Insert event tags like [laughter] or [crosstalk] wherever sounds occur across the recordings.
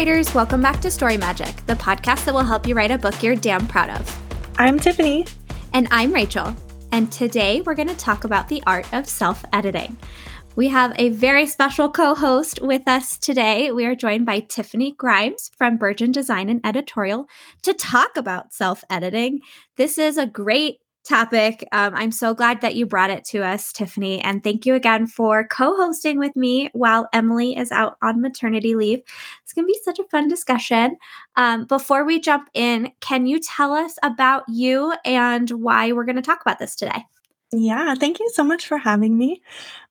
writers, welcome back to Story Magic, the podcast that will help you write a book you're damn proud of. I'm Tiffany. And I'm Rachel. And today we're going to talk about the art of self editing. We have a very special co host with us today. We are joined by Tiffany Grimes from Burgeon Design and Editorial to talk about self editing. This is a great topic. Um, I'm so glad that you brought it to us, Tiffany. And thank you again for co hosting with me while Emily is out on maternity leave. It's going to be such a fun discussion. Um, before we jump in, can you tell us about you and why we're going to talk about this today? Yeah, thank you so much for having me.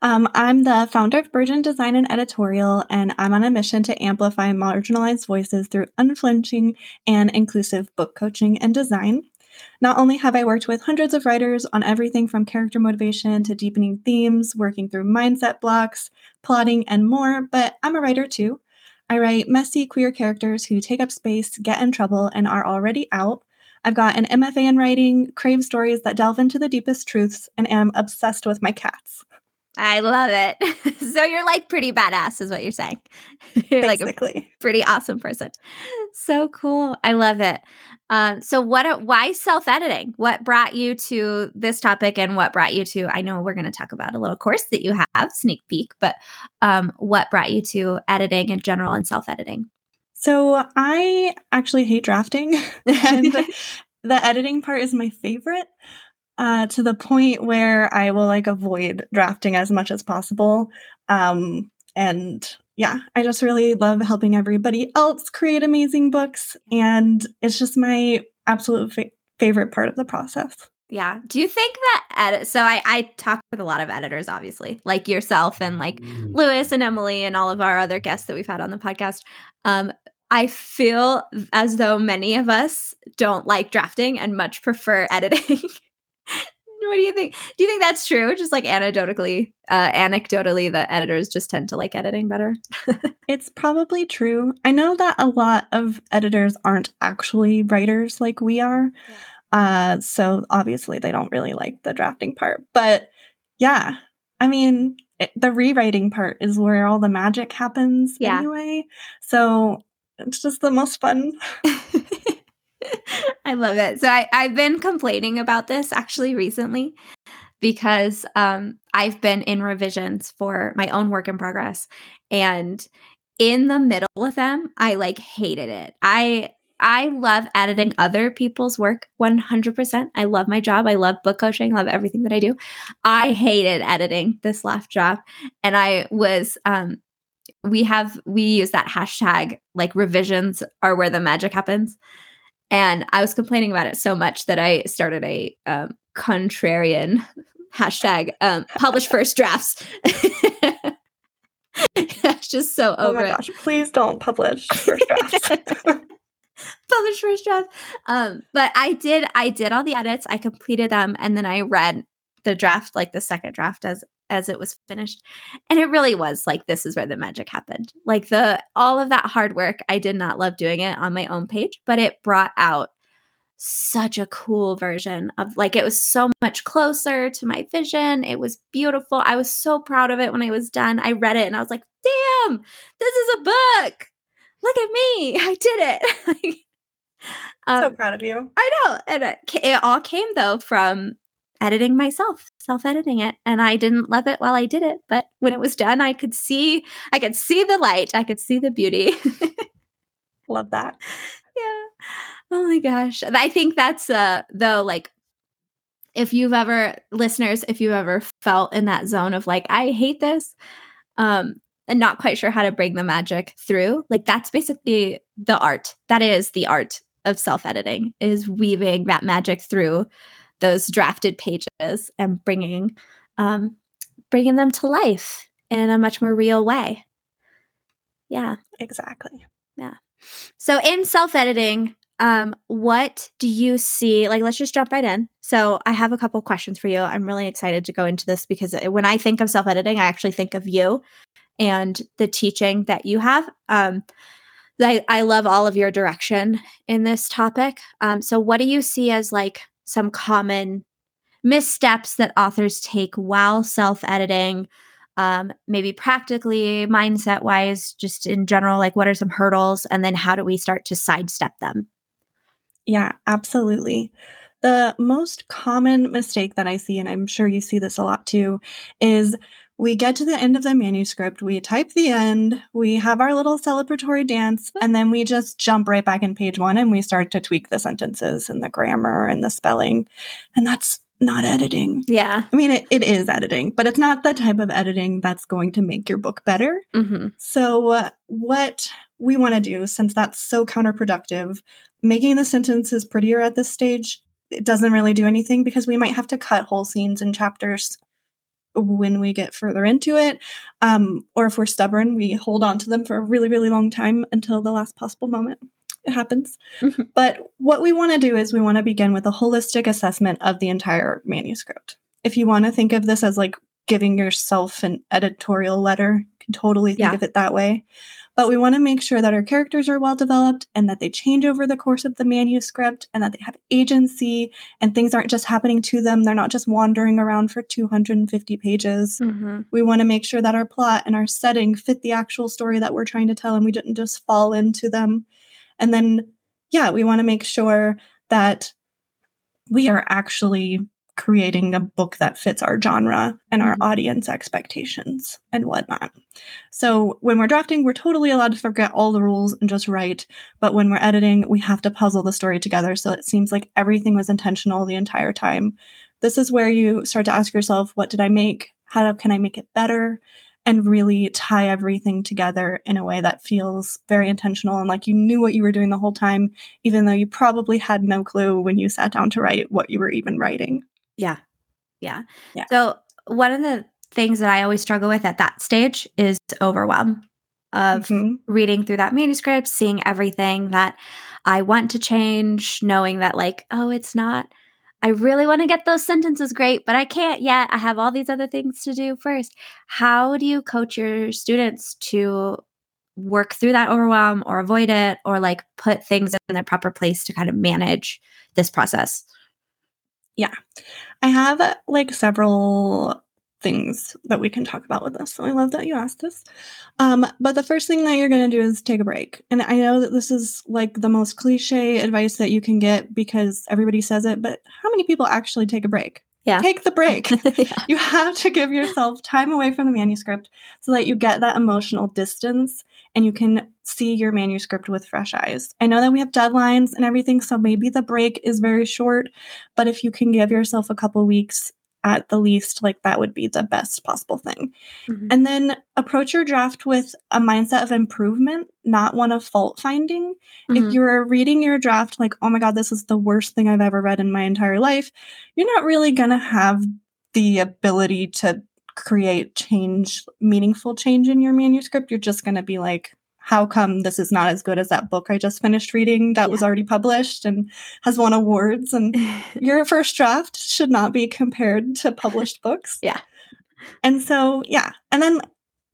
Um, I'm the founder of Burgeon Design and Editorial, and I'm on a mission to amplify marginalized voices through unflinching and inclusive book coaching and design. Not only have I worked with hundreds of writers on everything from character motivation to deepening themes, working through mindset blocks, plotting, and more, but I'm a writer too. I write messy queer characters who take up space, get in trouble, and are already out. I've got an MFA in writing, crave stories that delve into the deepest truths, and am obsessed with my cats. [laughs] I love it. [laughs] so you're like pretty badass, is what you're saying. [laughs] you're Basically. like a pretty awesome person. So cool. I love it. Um, so what? Why self editing? What brought you to this topic, and what brought you to? I know we're going to talk about a little course that you have, sneak peek, but um, what brought you to editing in general and self editing? So I actually hate drafting, [laughs] and the editing part is my favorite. Uh, to the point where I will like avoid drafting as much as possible. Um, and yeah, I just really love helping everybody else create amazing books. And it's just my absolute fa- favorite part of the process. Yeah. Do you think that edit? So I I talk with a lot of editors, obviously, like yourself and like mm. Lewis and Emily and all of our other guests that we've had on the podcast. Um, I feel as though many of us don't like drafting and much prefer [laughs] editing. What do you think? Do you think that's true? Just like anecdotally, uh, anecdotally, the editors just tend to like editing better. [laughs] it's probably true. I know that a lot of editors aren't actually writers like we are. Uh, so obviously they don't really like the drafting part. But yeah, I mean, it, the rewriting part is where all the magic happens yeah. anyway. So it's just the most fun. [laughs] [laughs] I love it. So I, I've been complaining about this actually recently because um, I've been in revisions for my own work in progress. And in the middle of them, I like hated it. I I love editing other people's work 100%. I love my job. I love book coaching, love everything that I do. I hated editing this last job and I was um we have we use that hashtag like revisions are where the magic happens and I was complaining about it so much that I started a um, contrarian [laughs] hashtag um, publish first drafts. That's [laughs] just so oh over Oh my gosh, please don't publish first drafts. [laughs] publish first draft. Um, but I did I did all the edits, I completed them, and then I read the draft, like the second draft as as it was finished. And it really was like this is where the magic happened. Like the all of that hard work, I did not love doing it on my own page, but it brought out such a cool version of like it was so much closer to my vision. It was beautiful. I was so proud of it when I was done. I read it and I was like, "Damn, this is a book. Look at me. [laughs] I did it." [laughs] um, so proud of you. I know. And it, it all came though from editing myself, self editing it. And I didn't love it while I did it. But when it was done, I could see, I could see the light, I could see the beauty. [laughs] love that. Yeah. Oh my gosh. I think that's, uh, though, like, if you've ever, listeners, if you've ever felt in that zone of like, I hate this, um, and not quite sure how to bring the magic through, like, that's basically the art. That is the art of self editing, is weaving that magic through those drafted pages and bringing um, bringing them to life in a much more real way. Yeah, exactly. Yeah. So in self editing, um, what do you see? Like, let's just jump right in. So I have a couple questions for you. I'm really excited to go into this because when I think of self editing, I actually think of you and the teaching that you have. Um, I, I love all of your direction in this topic. Um, so, what do you see as like some common missteps that authors take while self editing, um, maybe practically, mindset wise, just in general, like what are some hurdles? And then how do we start to sidestep them? Yeah, absolutely. The most common mistake that I see, and I'm sure you see this a lot too, is we get to the end of the manuscript, we type the end, we have our little celebratory dance, and then we just jump right back in page one and we start to tweak the sentences and the grammar and the spelling. And that's not editing. Yeah. I mean, it, it is editing, but it's not the type of editing that's going to make your book better. Mm-hmm. So, uh, what we want to do, since that's so counterproductive, making the sentences prettier at this stage, it doesn't really do anything because we might have to cut whole scenes and chapters when we get further into it. Um, or if we're stubborn, we hold on to them for a really, really long time until the last possible moment. It happens. Mm-hmm. But what we want to do is we want to begin with a holistic assessment of the entire manuscript. If you want to think of this as like giving yourself an editorial letter, you can totally think Yeah. of it that way. But we want to make sure that our characters are well developed and that they change over the course of the manuscript and that they have agency and things aren't just happening to them. They're not just wandering around for 250 pages. Mm-hmm. We want to make sure that our plot and our setting fit the actual story that we're trying to tell and we didn't just fall into them. And then, yeah, we want to make sure that we are actually creating a book that fits our genre and our Mhm. audience expectations and whatnot. So when we're drafting, we're totally allowed to forget all the rules and just write. But when we're editing, we have to puzzle the story together so it seems like everything was intentional the entire time. This is where you start to ask yourself, what did I make? How can I make it better? And really tie everything together in a way that feels very intentional and like you knew what you were doing the whole time, even though you probably had no clue when you sat down to write what you were even writing. Yeah. Yeah. Yeah. So, one of the things that I always struggle with at that stage is overwhelm of Mhm. reading through that manuscript, seeing everything that I want to change, knowing that, like, oh, it's not, I really want to get those sentences great, but I can't yet. I have all these other things to do first. How do you coach your students to work through that overwhelm or avoid it or like put things in their proper place to kind of manage this process? I have like several things that we can talk about with this. So I love that you asked this. Um, but the first thing that you're going to do is take a break. And I know that this is like the most cliche advice that you can get because everybody says it, but how many people actually take a break? Yeah. Take the break. [laughs] yeah. you have to give yourself time away from the manuscript so that you get that emotional distance and you can see your manuscript with fresh eyes. I know that we have deadlines and everything, so maybe the break is very short, but if you can give yourself a couple weeks at the least, like that would be the best possible thing. Mhm. And then approach your draft with a mindset of improvement, not one of fault finding. Mhm. If you're reading your draft like, oh my God, this is the worst thing I've ever read in my entire life, you're not really going to have the ability to create change, meaningful change in your manuscript. You're just going to be like, how come this is not as good as that book I just finished reading that was already published and has won awards? And [laughs] your first draft should not be compared to published books. Yeah. And so, yeah. And then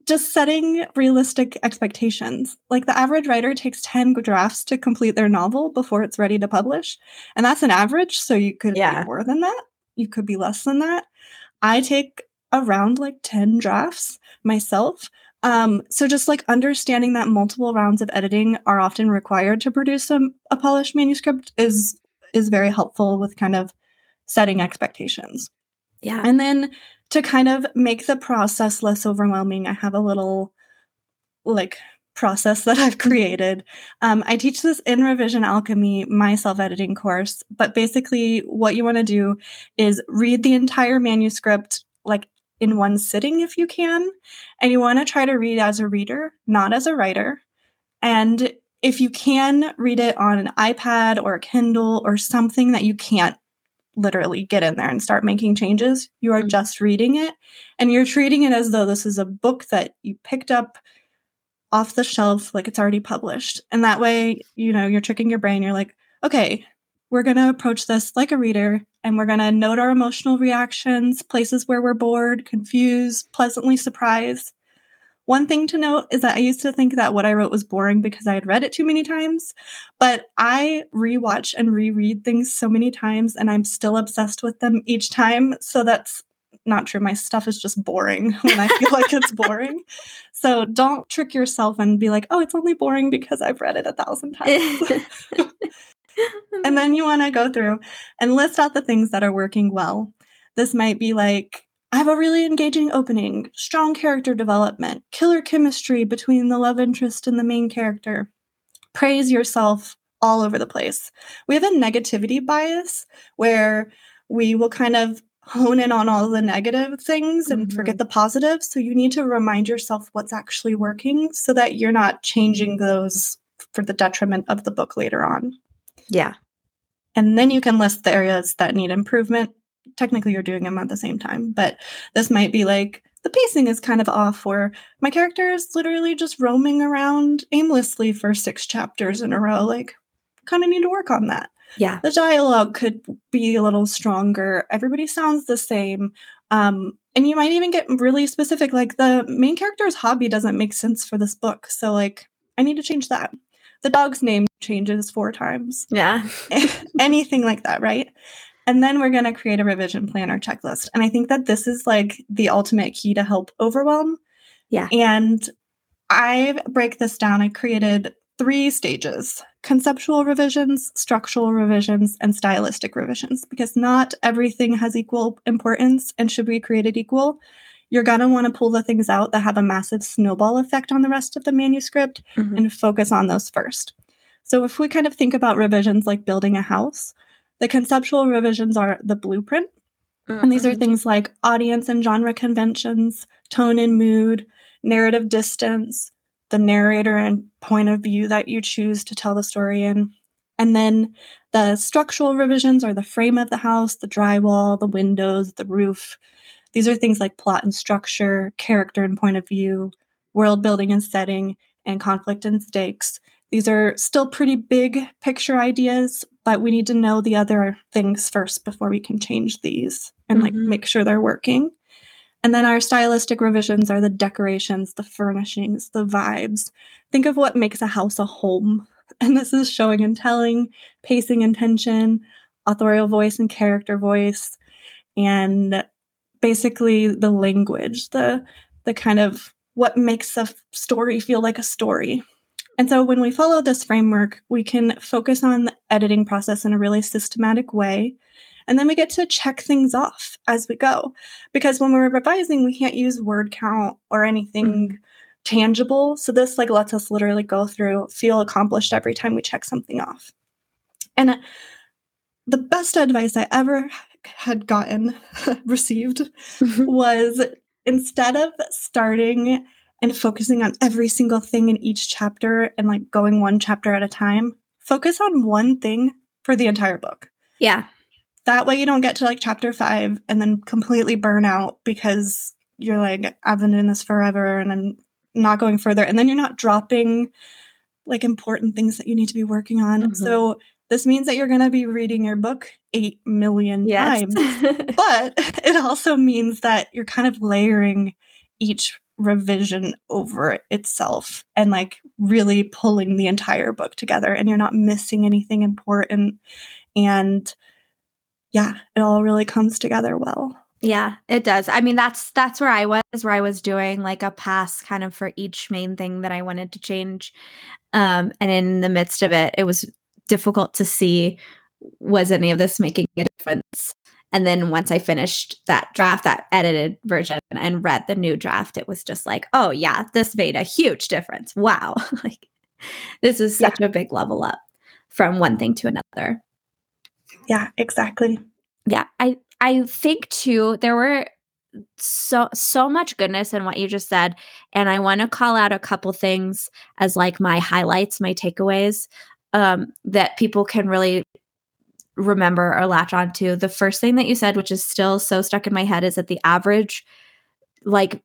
just setting realistic expectations. Like the average writer takes 10 drafts to complete their novel before it's ready to publish. And that's an average. So you could Yeah. be more than that. You could be less than that. I take around like 10 drafts myself. Um, so just like understanding that multiple rounds of editing are often required to produce a, a polished manuscript is is very helpful with kind of setting expectations. yeah. And then to kind of make the process less overwhelming, I have a little like process that [laughs] I've created. Um, I teach this in Revision Alchemy, my self editing course. But basically, what you want to do is read the entire manuscript like in one sitting if you can. And you want to try to read as a reader, not as a writer. And if you can read it on an iPad or a Kindle or something that you can't literally get in there and start making changes. You are Mhm. just reading it and you're treating it as though this is a book that you picked up off the shelf like it's already published. And that way, you know, you're tricking your brain. You're like, okay, we're going to approach this like a reader and we're going to note our emotional reactions, places where we're bored, confused, pleasantly surprised. One thing to note is that I used to think that what I wrote was boring because I had read it too many times, but I rewatch and reread things so many times and I'm still obsessed with them each time. So that's not true. My stuff is just boring [laughs] when I feel like it's boring. So don't trick yourself and be like, oh, it's only boring because I've read it a thousand times. [laughs] [laughs] and then you want to go through and list out the things that are working well. This might be like, I have a really engaging opening, strong character development, killer chemistry between the love interest and the main character. Praise yourself all over the place. We have a negativity bias where we will kind of hone in on all the negative things and mm-hmm. forget the positives. So you need to remind yourself what's actually working so that you're not changing those for the detriment of the book later on. Yeah. And then you can list the areas that need improvement. Technically, you're doing them at the same time, but this might be like the pacing is kind of off, where my character is literally just roaming around aimlessly for six chapters in a row. Like, kind of need to work on that. Yeah. The dialogue could be a little stronger. Everybody sounds the same. Um, and you might even get really specific, like the main character's hobby doesn't make sense for this book. So, like, I need to change that. The dog's name changes four times. Yeah. [laughs] Anything like that, right? And then we're going to create a revision plan or checklist. And I think that this is like the ultimate key to help overwhelm. Yeah. And I break this down. I created three stages conceptual revisions, structural revisions, and stylistic revisions, because not everything has equal importance and should be created equal. You're going to want to pull the things out that have a massive snowball effect on the rest of the manuscript mm-hmm. and focus on those first. So, if we kind of think about revisions like building a house, the conceptual revisions are the blueprint. Mm-hmm. And these are mm-hmm. things like audience and genre conventions, tone and mood, narrative distance, the narrator and point of view that you choose to tell the story in. And then the structural revisions are the frame of the house, the drywall, the windows, the roof. These are things like plot and structure, character and point of view, world building and setting, and conflict and stakes. These are still pretty big picture ideas, but we need to know the other things first before we can change these and mm-hmm. like make sure they're working. And then our stylistic revisions are the decorations, the furnishings, the vibes. Think of what makes a house a home. [laughs] And this is showing and telling, pacing and tension, authorial voice and character voice, and basically the language, the the kind of what makes a story feel like a story. And so when we follow this framework, we can focus on the editing process in a really systematic way and then we get to check things off as we go. Because when we're revising, we can't use word count or anything mm-hmm. tangible. So this like lets us literally go through, feel accomplished every time we check something off. And uh, the best advice I ever had gotten [laughs] received mm-hmm. was instead of starting and focusing on every single thing in each chapter and like going one chapter at a time, focus on one thing for the entire book. Yeah. That way you don't get to like chapter five and then completely burn out because you're like, I've been doing this forever and I'm not going further. And then you're not dropping like important things that you need to be working on. Mm-hmm. So this means that you're going to be reading your book 8 million yes. times. [laughs] but [laughs] it also means that you're kind of layering each revision over itself and like really pulling the entire book together and you're not missing anything important and yeah, it all really comes together well. Yeah, it does. I mean, that's that's where I was where I was doing like a pass kind of for each main thing that I wanted to change. Um and in the midst of it, it was difficult to see was any of this making a difference. And then once I finished that draft, that edited version and read the new draft, it was just like, oh yeah, this made a huge difference. Wow. [laughs] like this is such yeah. a big level up from one thing to another. Yeah, exactly. Yeah, I I think too there were so so much goodness in what you just said and I want to call out a couple things as like my highlights, my takeaways um that people can really remember or latch onto. The first thing that you said which is still so stuck in my head is that the average like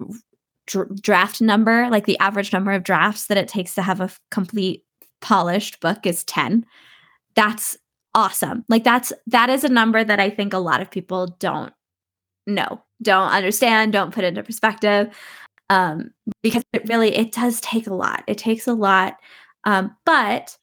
dr- draft number, like the average number of drafts that it takes to have a complete polished book is 10. That's awesome. Like that's that is a number that I think a lot of people don't know, don't understand, don't put into perspective. Um, because it really it does take a lot. It takes a lot. Um, but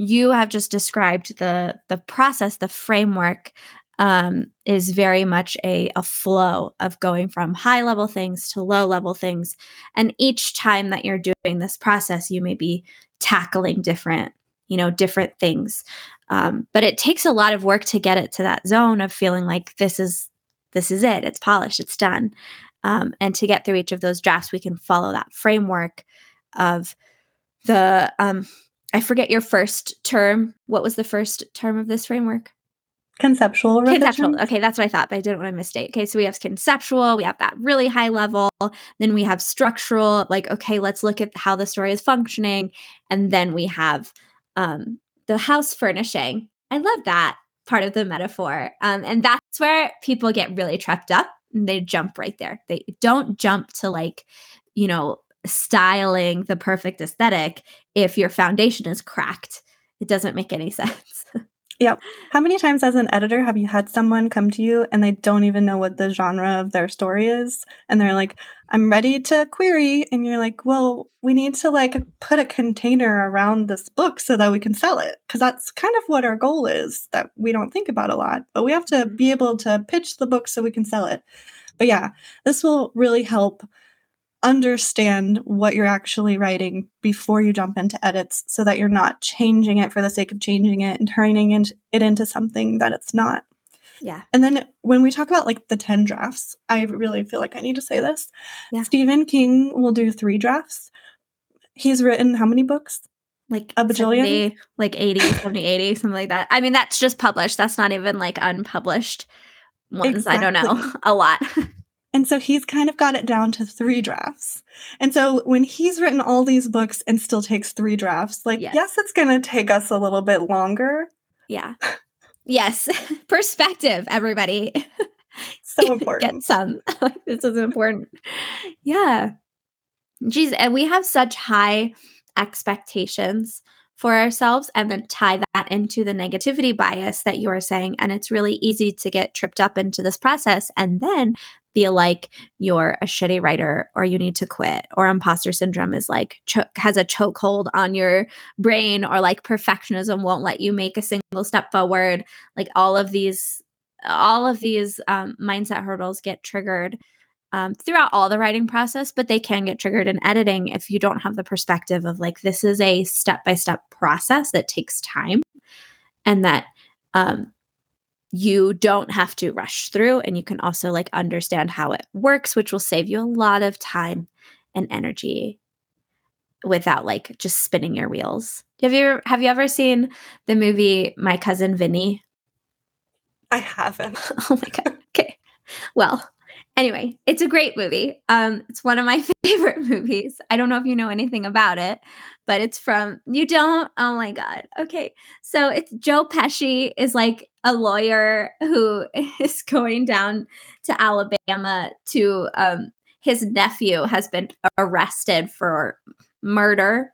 you have just described the the process, the framework um, is very much a, a flow of going from high level things to low level things. And each time that you're doing this process, you may be tackling different, you know, different things. Um, but it takes a lot of work to get it to that zone of feeling like this is this is it. It's polished. It's done. Um, and to get through each of those drafts, we can follow that framework of the um, I forget your first term. What was the first term of this framework? Conceptual revision. Conceptual. Okay, that's what I thought, but I didn't want to mistake. Okay, so we have conceptual, we have that really high level, then we have structural, like, okay, let's look at how the story is functioning. And then we have um, the house furnishing. I love that part of the metaphor. Um, and that's where people get really trapped up and they jump right there. They don't jump to like, you know, styling the perfect aesthetic if your foundation is cracked. It doesn't make any [laughs] sense. Yep. How many times as an editor have you had someone come to you and they don't even know what the genre of their story is? And they're like, I'm ready to query. And you're like, well, we need to like put a container around this book so that we can sell it. Cause that's kind of what our goal is that we don't think about a lot, but we have to mm-hmm. be able to pitch the book so we can sell it. But yeah, this will really help understand what you're actually writing before you jump into edits so that you're not changing it for the sake of changing it and turning it into something that it's not. Yeah. And then when we talk about like the 10 drafts, I really feel like I need to say this. Yeah. Stephen King will do three drafts. He's written how many books? Like a bajillion? 70, like 80, 70, 80, [laughs] something like that. I mean, that's just published. That's not even like unpublished ones. Exactly. I don't know. [laughs] A lot. And so he's kind of got it down to three drafts. And so when he's written all these books and still takes three drafts, like, yes, yes it's going to take us a little bit longer. Yeah. yes. [laughs] Perspective, everybody. [laughs] So [laughs] important. Get some. this is important. Yeah. Geez, and we have such high expectations for ourselves and then tie that into the negativity bias that you are saying. And it's really easy to get tripped up into this process and then feel like you're a shitty writer or you need to quit or imposter syndrome is like cho- has a chokehold on your brain or like perfectionism won't let you make a single step forward. Like all of these all of these um, mindset hurdles get triggered um, throughout all the writing process but they can get triggered in editing if you don't have the perspective of like this is a step by step process that takes time and that um, you don't have to rush through and you can also like understand how it works which will save you a lot of time and energy without like just spinning your wheels. Have you have you ever seen the movie my cousin vinny? I haven't. [laughs] Oh my god. Okay. Well anyway it's a great movie. Um it's one of my favorite [laughs] movies. I don't know if you know anything about it but it's from you don't? Oh my god. Okay. So it's joe pesci is like a lawyer who [laughs] is going down to Alabama to um, his nephew has been arrested for murder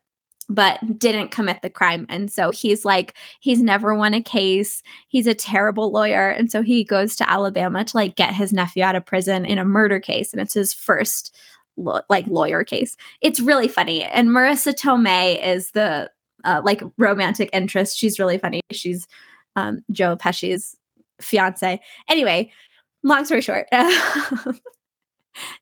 but didn't commit the crime. And so he's like he's never won a case. He's a terrible lawyer. And so he goes to Alabama to like get his nephew out of prison in a murder case. And it's his first lo- like lawyer case. It's really funny and Marisa Tomei is the uh, like romantic interest. She's really funny. She's um, Joe Pesci's fiance. Anyway, long story short, [laughs]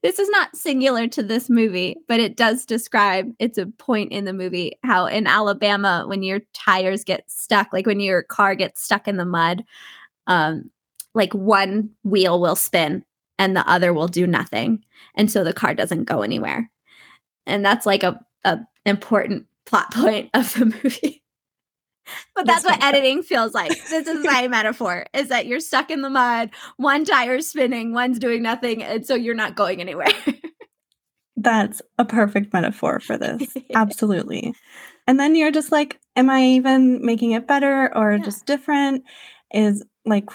this is not singular to this movie, but it does describe it's a point in the movie how in Alabama, when your tires get stuck, like when your car gets stuck in the mud, um, like one wheel will spin and the other will do nothing. And so the car doesn't go anywhere. And that's like a, a important plot [laughs] point of the movie but that's what editing feels like. This is my metaphor is that you're stuck in the mud, one tire's spinning, one's doing nothing, and so you're not going anywhere. [laughs] that's a perfect metaphor for this. [laughs] Absolutely. And then you're just like, am I even making it better or yeah. just different? Is like,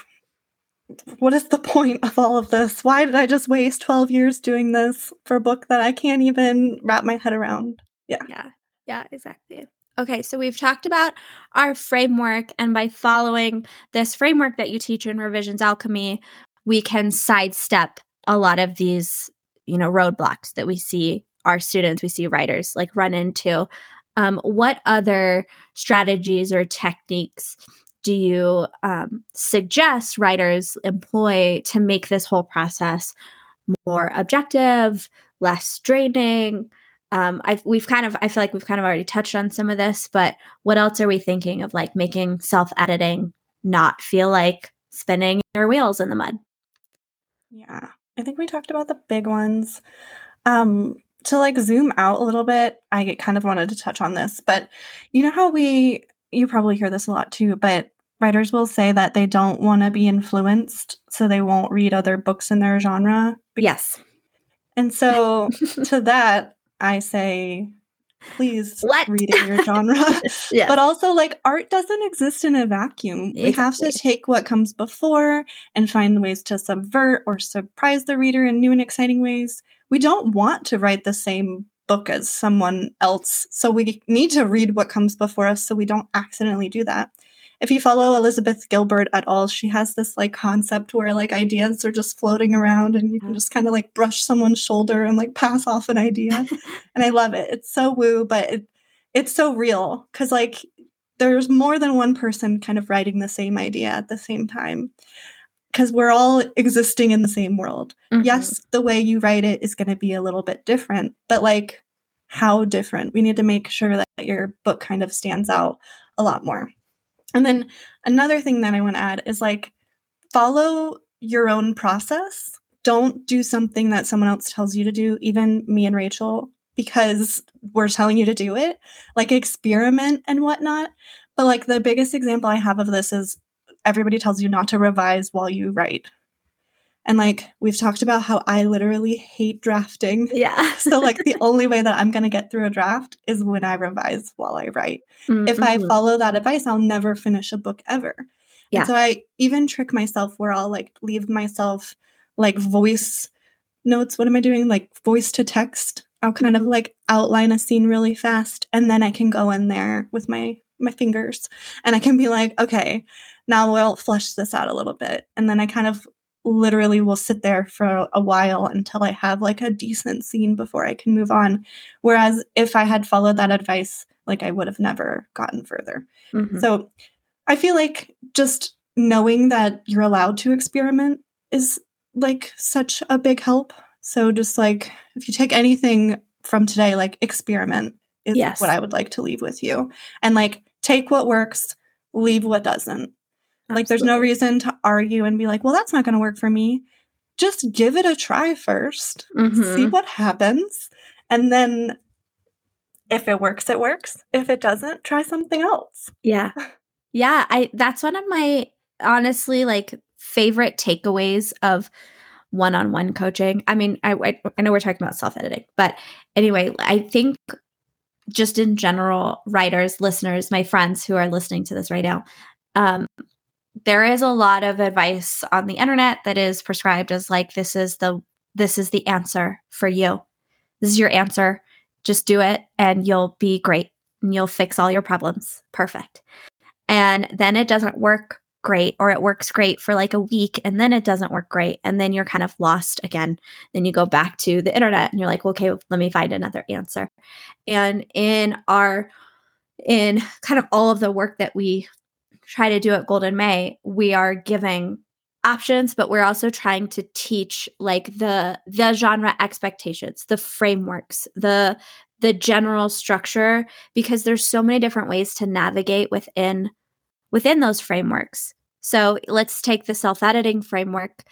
what is the point of all of this? Why did I just waste 12 years doing this for a book that I can't even wrap my head around? Yeah. Yeah. Yeah, exactly. Okay, so we've talked about our framework, and by following this framework that you teach in Revisions Alchemy, we can sidestep a lot of these, you know, roadblocks that we see our students, we see writers like run into. Um, what other strategies or techniques do you um, suggest writers employ to make this whole process more objective, less draining? Um, I've we've kind of I feel like we've kind of already touched on some of this, but what else are we thinking of like making self editing not feel like spinning your wheels in the mud? Yeah, I think we talked about the big ones. Um, to like zoom out a little bit, I kind of wanted to touch on this, but you know how we you probably hear this a lot too, but writers will say that they don't want to be influenced, so they won't read other books in their genre. Yes. And so [laughs] to that, I say, please What? read in your genre. [laughs] yeah. But also, like, art doesn't exist in a vacuum. We have to take what comes before and find ways to subvert or surprise the reader in new and exciting ways. We don't want to write the same book as someone else. So we need to read what comes before us so we don't accidentally do that. If you follow Elizabeth Gilbert at all, she has this like concept where like ideas are just floating around and you can just kind of like brush someone's shoulder and like pass off an idea. [laughs] and I love it. It's so woo, but it, it's so real because like there's more than one person kind of writing the same idea at the same time because we're all existing in the same world. Mhm. Yes, the way you write it is going to be a little bit different, but like how different? We need to make sure that your book kind of stands out a lot more. And then another thing that I want to add is like follow your own process. Don't do something that someone else tells you to do, even me and Rachel, because we're telling you to do it. Like experiment and whatnot. But like the biggest example I have of this is everybody tells you not to revise while you write. And like we've talked about how I literally hate drafting. Yeah. [laughs] So like the [laughs] only way that I'm going to get through a draft is when I revise while I write if I Mhm. follow that advice, I'll never finish a book ever. Yeah. And so I even trick myself where I'll like leave myself like voice notes. What am I doing? Like voice to text. I'll kind of Mhm. like outline a scene really fast and then I can go in there with my my fingers and I can be like, okay, now we'll flesh this out a little bit. And then I kind of literally will sit there for a while until I have like a decent scene before I can move on. Whereas if I had followed that advice, like I would have never gotten further. Mhm. So I feel like just knowing that you're allowed to experiment is like such a big help. So just like if you take anything from today, like experiment is Yes. what I would like to leave with you. And like take what works, leave what doesn't. Like there's no reason to argue and be like, well, that's not going to work for me. Just give it a try first. See Mhm. what happens. And then if it works, it works. If it doesn't, try something else. Yeah. Yeah, I that's one of my honestly like favorite takeaways of one-on-one coaching. I mean, I I, I know we're talking about self-editing, but anyway, I think just in general, writers, listeners, my friends who are listening to this right now, um, there is a lot of advice on the internet that is prescribed as like this is the this is the answer for you. This is your answer. Just do it and you'll be great and you'll fix all your problems. Perfect. And then it doesn't work great or it works great for like a week and then it doesn't work great and then you're kind of lost again. Then you go back to the internet and you're like, okay, let me find another answer. And in our in kind of all of the work that we try to do at Golden May, we are giving options but we're also trying to teach like the the genre expectations the frameworks the the general structure because there's so many different ways to navigate within within those frameworks. So let's take the self-editing framework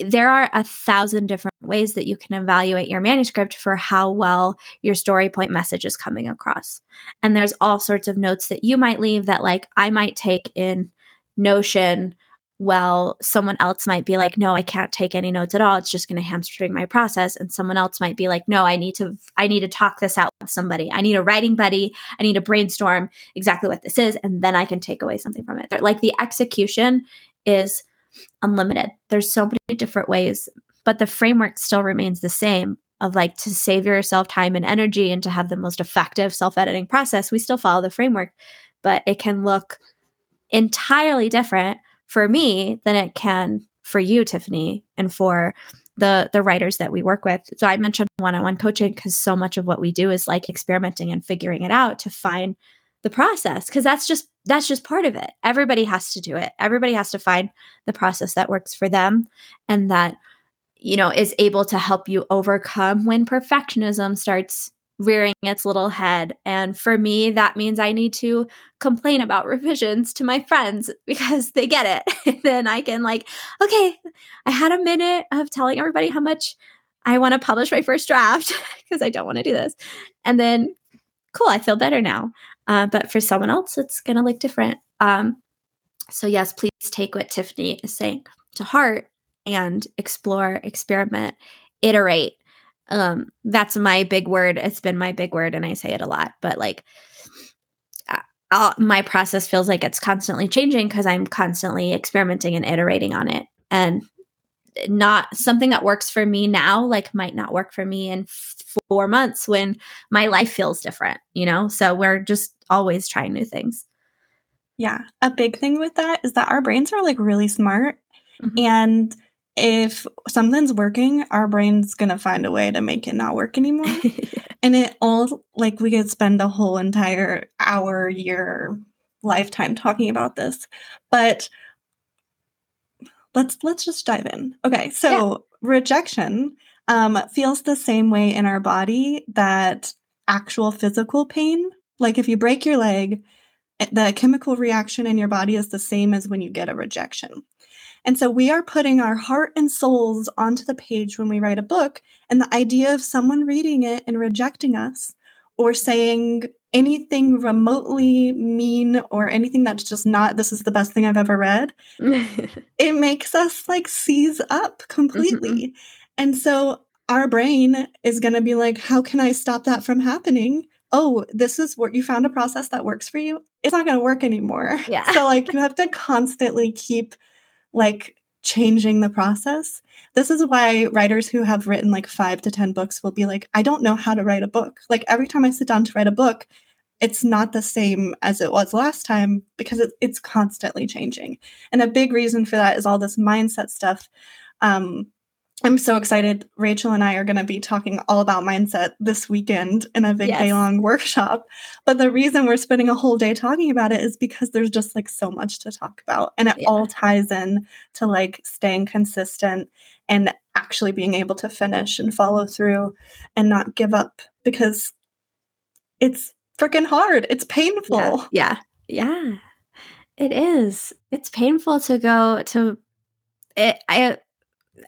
there are a thousand different ways that you can evaluate your manuscript for how well your story point message is coming across. And there's all sorts of notes that you might leave that like i might take in notion well someone else might be like no i can't take any notes at all. It's just going to hamstring my process. And someone else might be like no i need to i need to talk this out with somebody. I need a writing buddy. I need to brainstorm exactly what this is and then i can take away something from it. Like the execution is unlimited. There's so many different ways but the framework still remains the same of like to save yourself time and energy and to have the most effective self-editing process we still follow the framework but it can look entirely different for me than it can for you tiffany and for the the writers that we work with. So i mentioned one-on-one coaching because so much of what we do is like experimenting and figuring it out to find the process because that's just that's just part of it. Everybody has to do it. Everybody has to find the process that works for them and that you know is able to help you overcome when perfectionism starts rearing its little head. And for me, that means I need to complain about [laughs] revisions to my friends because they get it. [laughs] then I can, like, okay, I had a minute of telling everybody how much I want to publish my first draft [laughs] because I don't want to do this. And then, cool, I feel better now. Uh, but for someone else, it's going to look different. Um, so, yes, please take what Tiffany is saying to heart and explore, experiment, iterate. Um that's my big word. It's been my big word and i say it a lot but like I'll, my process feels like it's constantly changing because i'm constantly experimenting and iterating on it. And not something that works for me now like might not work for me in four months when my life feels different you know so we're just always trying new things yeah a big thing with that is that our brains are like really smart mm-hmm. and if something's working, our brain's gonna find a way to make it not work anymore. [laughs] and it all like we could spend a whole entire hour, year, lifetime talking about this. But let's let's just dive in. Okay, so yeah. rejection um, feels the same way in our body that actual physical pain. Like if you break your leg, eh, the chemical reaction in your body is the same as when you get a rejection. And so we are putting our heart and souls onto the page when we write a book. And the idea of someone reading it and rejecting us or saying anything remotely mean or anything that's just not, this is the best thing I've ever read, [laughs] it makes us like seize up completely. Mm-hmm. And so our brain is going to be like, how can I stop that from happening? oh, this is what you found a process that works for you. It's not going to work anymore. Yeah. [laughs] so, like, you have to constantly keep like changing the process. This is why writers who have written like five to 10 books will be like, I don't know how to write a book. Like every time I sit down to write a book, it's not the same as it was last time because it, it's constantly changing. And a big reason for that is all this mindset stuff. Um, I'm so excited. Rachel and I are going to be talking all about mindset this weekend in a big yes. day long workshop. But the reason we're spending a whole day talking about it is because there's just like so much to talk about. And it yeah. all ties in to like staying consistent and actually being able to finish and follow through and not give up because it's freaking hard. It's painful. Yeah. yeah. Yeah. It is. It's painful to go to it. I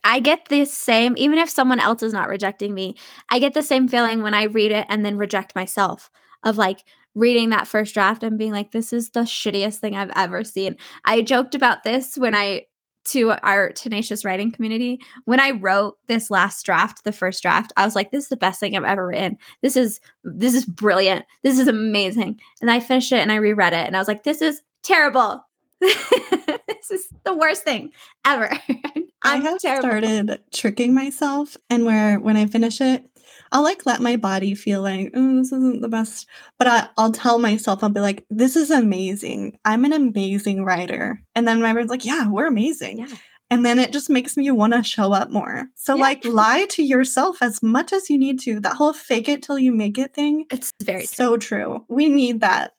I get the same, even if someone else is not rejecting me, I get the same feeling when I read it and then reject myself of like reading that first draft and being like, this is the shittiest thing I've ever seen. I joked about this when I, to our tenacious writing community, when I wrote this last draft, the first draft, I was like, this is the best thing I've ever written. This is, this is brilliant. This is amazing. And I finished it and I reread it and I was like, this is terrible. [laughs] this is the worst thing ever. [laughs] I have terrible. started tricking myself, and where when I finish it, I'll like let my body feel like, oh, this isn't the best. But I, will tell myself, I'll be like, this is amazing. I'm an amazing writer. And then my brain's like, yeah, we're amazing. Yeah. And then it just makes me want to show up more. So, yeah. like, lie to yourself as much as you need to. That whole fake it till you make it thing. It's very so true. We need that.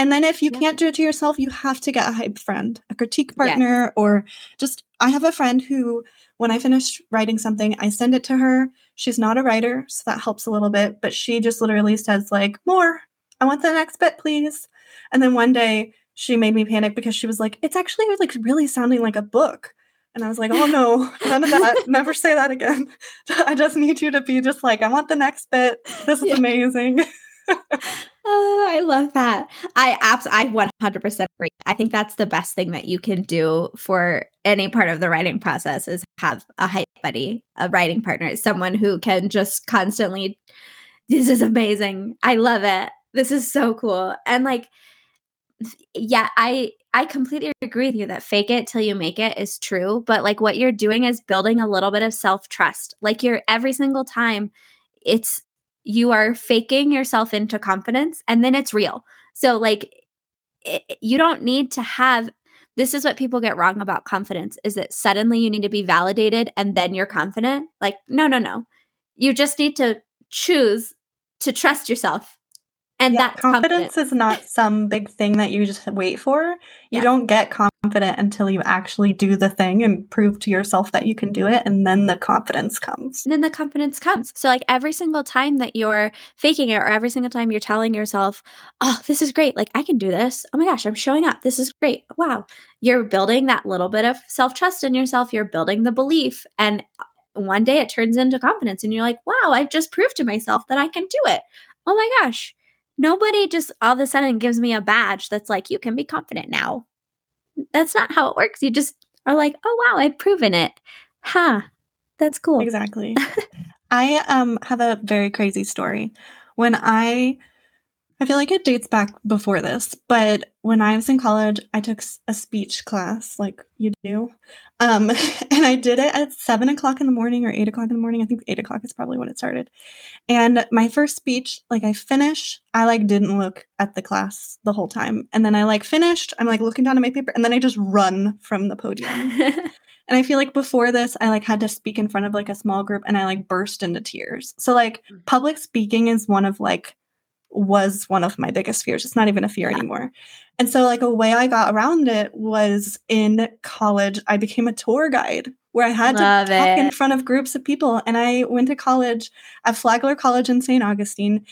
And then if you can't do it to yourself, you have to get a hype friend, a critique partner, yes. or just I have a friend who when I finish writing something, I send it to her. She's not a writer, so that helps a little bit, but she just literally says like, "More. I want the next bit, please." And then one day she made me panic because she was like, "It's actually like really sounding like a book." And I was like, oh no, [laughs] none of that. Never say that again. [laughs] I just need you to be just like, I want the next bit. This is yeah. amazing. [laughs] oh, I love that. I abs I 100% agree. I think that's the best thing that you can do for any part of the writing process is have a hype buddy, a writing partner, someone who can just constantly this is amazing. I love it. This is so cool. And like yeah, I I completely agree with you that fake it till you make it is true, but like what you're doing is building a little bit of self-trust. Like you're every single time it's you are faking yourself into confidence and then it's real. So, like, it, you don't need to have this is what people get wrong about confidence is that suddenly you need to be validated and then you're confident. Like, no, no, no. You just need to choose to trust yourself And Yeah, that confidence is not some big thing that you just wait for. You Yeah. don't get confident until you actually do the thing and prove to yourself that you can do it, and then the confidence comes. And then the confidence comes. So, like every single time that you're faking it, or every single time you're telling yourself, oh, this is great. Like, I can do this. Oh my gosh, I'm showing up. This is great. Wow. You're building that little bit of self trust in yourself. You're building the belief. And uh, one day it turns into confidence. And you're like, wow, I've just proved to myself that I can do it. Oh my gosh. Nobody just all of a sudden gives me a badge that's like, you can be confident now. That's not how it works. You just are like, oh wow, I've proven it. Huh. That's cool. Exactly. [laughs] I um have a very crazy story. When I I feel like it dates back before this, but when I was in college, I took a speech class, like you do, um, [laughs] and I did it at seven o'clock in the morning or eight o'clock in the morning. I think eight o'clock is probably when it started. And my first speech, like I finished, I like didn't look at the class the whole time, and then I like finished. I'm like looking down at my paper, and then I just run from the podium. [laughs] And I feel like before this, I like had to speak in front of like a small group and I like burst into tears. So like Mm. public speaking is one of like was one of my biggest fears. It's not even a fear Yeah. anymore. And so like a way I got around it was in college, I became a tour guide where I had Love to talk in front of groups of people. And I went to college at Flagler College in St. Augustine.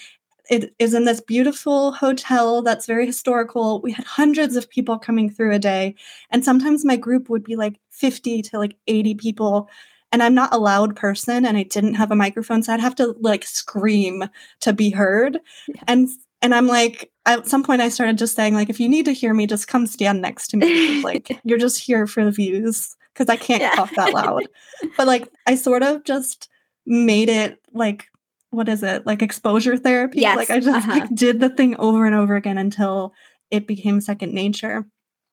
It is in this beautiful hotel that's very historical. We had hundreds of people coming through a day. And sometimes my group would be like 50 to like 80 people. And I'm not a loud person and I didn't have a microphone. So I'd have to like scream to be heard. Yeah. And and I'm like, at some point I started just saying, like, if you need to hear me, just come stand next to me. like [laughs] you're just here for the views. Cause I can't Yeah. cough that loud. [laughs] But like I sort of just made it like what is it? Like exposure therapy. Yes. Like I just uh-huh. like did the thing over and over again until it became second nature.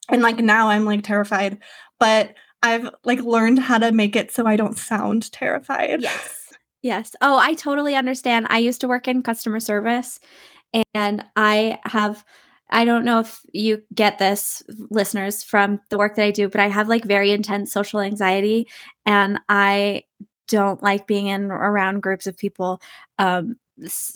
And like now I'm like terrified, but I've like learned how to make it so I don't sound terrified. Yes. Yes. Oh, I totally understand. I used to work in customer service and I have I don't know if you get this listeners from the work that I do, but I have like very intense social anxiety and I don't like being in around groups of people. Um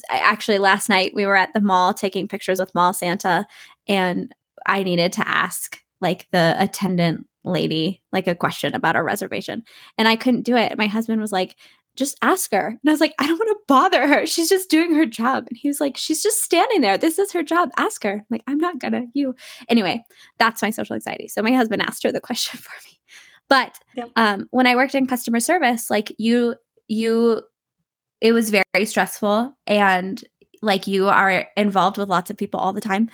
actually last night we were at the mall taking pictures with Mall Santa and I needed to ask like the attendant lady like a question about a reservation and I couldn't do it. My husband was like, just ask her. And I was like, I don't want to bother her. She's just doing her job. And he was like, she's just standing there. This is her job. Ask her. I'm like, I'm not gonna. You. Anyway, that's my social anxiety. So my husband asked her the question [laughs] for me. But Yep. um, when I worked in customer service, like you, you, it was very stressful and like you are involved with lots of people all the time.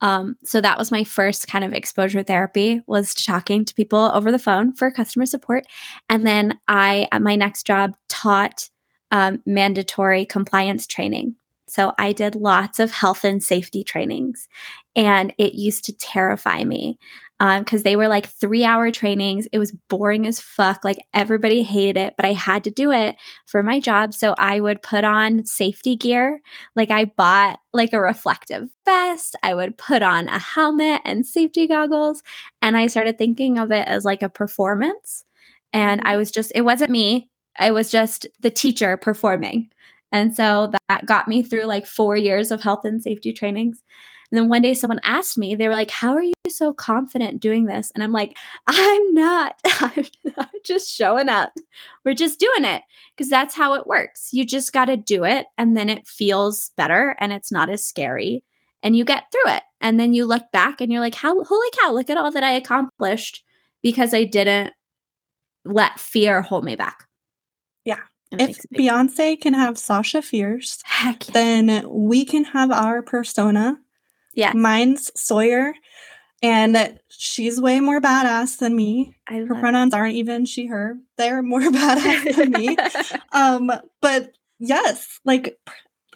Um, so that was my first kind of exposure therapy was talking to people over the phone for customer support. And then I, at my next job, taught um, mandatory compliance training. So I did lots of health and safety trainings, and it used to terrify me Um, because they were like three hour trainings. It was boring as fuck. Like everybody hated it, but I had to do it for my job. So I would put on safety gear. Like I bought like a reflective vest. I would put on a helmet and safety goggles. And I started thinking of it as like a performance. And I mm-hmm. was just, it wasn't me. I was just the teacher performing. And so that got me through like four years of health and safety trainings. And then one day someone asked me, they were like, How are you so confident doing this? And I'm like, I'm not. [laughs] I'm not just showing up. We're just doing it because that's how it works. You just got to do it. And then it feels better and it's not as scary. And you get through it. And then you look back and you're like, How, holy cow, look at all that I accomplished because I didn't let fear hold me back. Yeah. If makes a big- Beyonce can have Sasha Fierce, heck yeah. then we can have our persona. Yeah. Mine's Sawyer, and she's way more badass than me. Her pronouns aren't even she, her. They're more [laughs] badass than me. [laughs] Um, but yes, like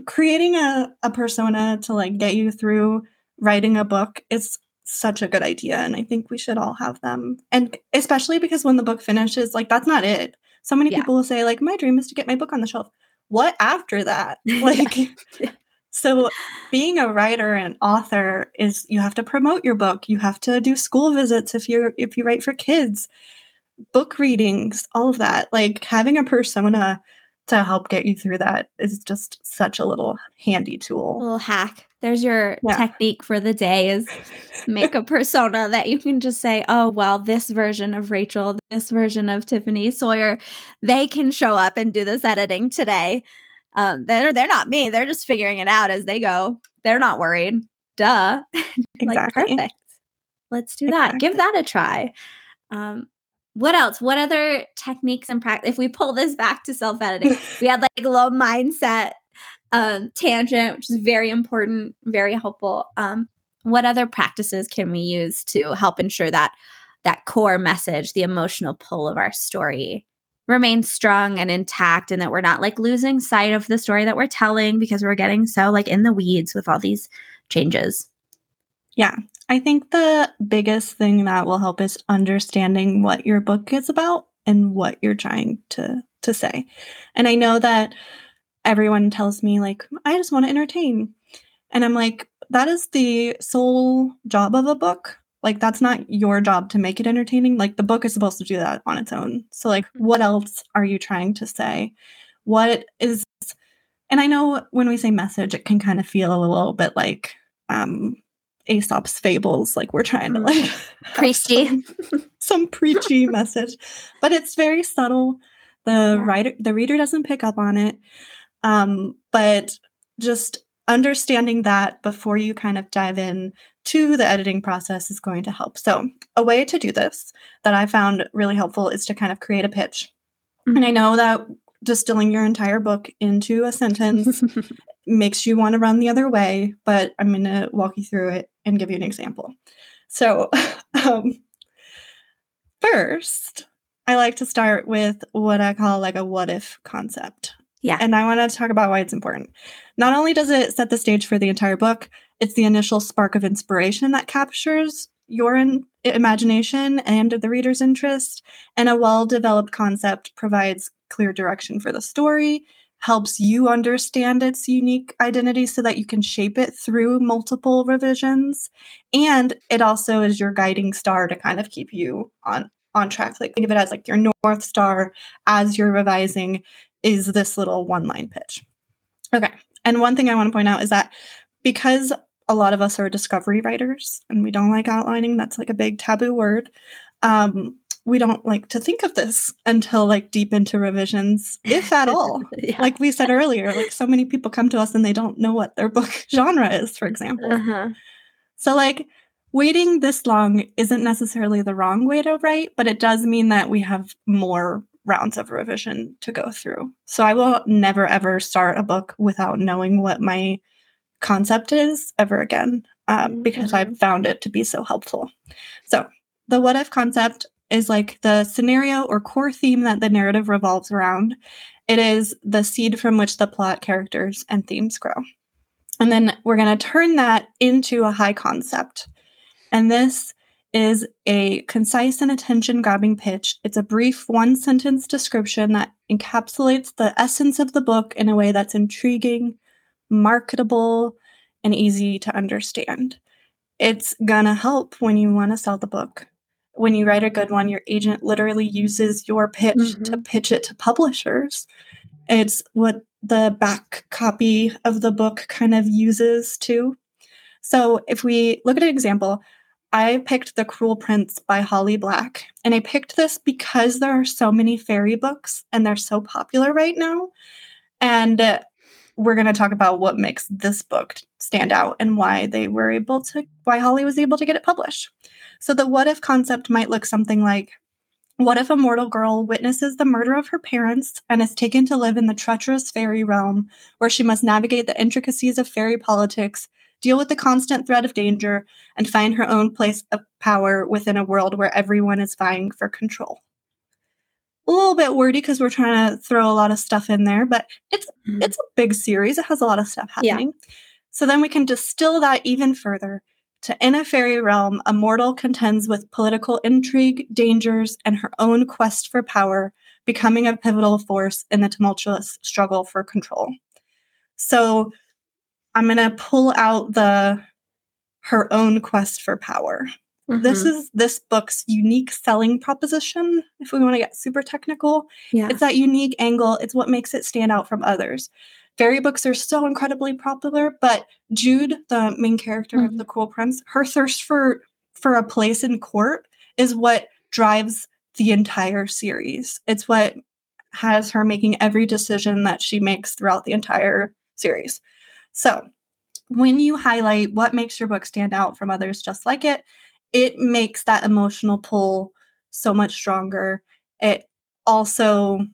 creating a, a persona to like get you through writing a book is such a good idea. And I think we should all have them. And especially because when the book finishes, like that's not it. So many Yeah. people will say, like, my dream is to get my book on the shelf. What after that? [laughs] Like Yeah. So being a writer and author is you have to promote your book. You have to do school visits if you're if you write for kids, book readings, all of that. Like having a persona to help get you through that is just such a little handy tool. A little hack. There's your yeah. technique for the day is make a [laughs] persona that you can just say, oh, well, this version of Rachel, this version of Tiffany Sawyer, they can show up and do this editing today. Um, they're they're not me. They're just figuring it out as they go. They're not worried. Duh. [laughs] Exactly. like perfect. Let's do that. Give that a try. Um, what else? What other techniques and practice? If we pull this back to self editing, [laughs] we had like a little mindset um, tangent, which is very important, very helpful. Um, what other practices can we use to help ensure that that core message, the emotional pull of our story, remains strong and intact, and that we're not like losing sight of the story that we're telling because we're getting so like in the weeds with all these changes? Yeah, I think the biggest thing that will help is understanding what your book is about and what you're trying to to say. And I know that everyone tells me like I just want to entertain. And I'm like that is the sole job of a book. Like that's not your job to make it entertaining. Like the book is supposed to do that on its own. So like what mm-hmm. else are you trying to say? What is and I know when we say message it can kind of feel a little bit like um Aesop's fables, like we're trying to like [laughs] mm. preachy, some, some preachy [laughs] message, but it's very subtle. The yeah. writer, the reader doesn't pick up on it, um, but just understanding that before you kind of dive in to the editing process is going to help. So, a way to do this that I found really helpful is to kind of create a pitch. Mm-hmm. And I know that distilling your entire book into a sentence [laughs] makes you want to run the other way, but I'm going to walk you through it and give you an example. So, [laughs] um, first, I like to start with what I call like a what if concept. Yeah. And I want to talk about why it's important. Not only does it set the stage for the entire book, it's the initial spark of inspiration that captures your in- imagination and the reader's interest. And a well developed concept provides clear direction for the story helps you understand its unique identity so that you can shape it through multiple revisions and it also is your guiding star to kind of keep you on on track like think of it as like your north star as you're revising is this little one line pitch okay and one thing i want to point out is that because a lot of us are discovery writers and we don't like outlining that's like a big taboo word um, we don't like to think of this until like deep into revisions, if at [laughs] all. yeah. Like we said earlier, like so many people come to us and they don't know what their book [laughs] genre is, for example. Uh-huh. So, like, waiting this long isn't necessarily the wrong way to write, but it does mean that we have more rounds of revision to go through. So, I will never ever start a book without knowing what my concept is ever again um, because mm-hmm. I've found it to be so helpful. So, the what if concept is like the scenario or core theme that the narrative revolves around. It is the seed from which the plot, characters, and themes grow. And then we're going to turn that into a high concept. And this is a concise and attention grabbing pitch. It's a brief one sentence description that encapsulates the essence of the book in a way that's intriguing, marketable, and easy to understand. It's gonna help when you want to sell the book when you write a good one, your agent literally uses your pitch mm-hmm. to pitch it to publishers. It's what the back copy of the book kind of uses too. So if we look at an example, I picked The Cruel Prince by Holly Black. And I picked this because there are so many fairy books and they're so popular right now. And we're going to talk about what makes this book stand out and why they were able to, why Holly was able to get it published. So the what if concept might look something like what if a mortal girl witnesses the murder of her parents and is taken to live in the treacherous fairy realm where she must navigate the intricacies of fairy politics, deal with the constant threat of danger, and find her own place of power within a world where everyone is vying for control? A little bit wordy because we're trying to throw a lot of stuff in there, but it's mm-hmm. it's a big series. It has a lot of stuff happening. Yeah. So then we can distill that even further to in a fairy realm, a mortal contends with political intrigue, dangers, and her own quest for power, becoming a pivotal force in the tumultuous struggle for control. So I'm going to pull out the her own quest for power. Mm-hmm. This is this book's unique selling proposition. If we want to get super technical, yeah. it's that unique angle. It's what makes it stand out from others. Fairy books are so incredibly popular, but Jude, the main character mm-hmm. of The Cruel Prince, her thirst for for a place in court is what drives the entire series. It's what has her making every decision that she makes throughout the entire series. So, when you highlight what makes your book stand out from others just like it, it makes that emotional pull so much stronger. It also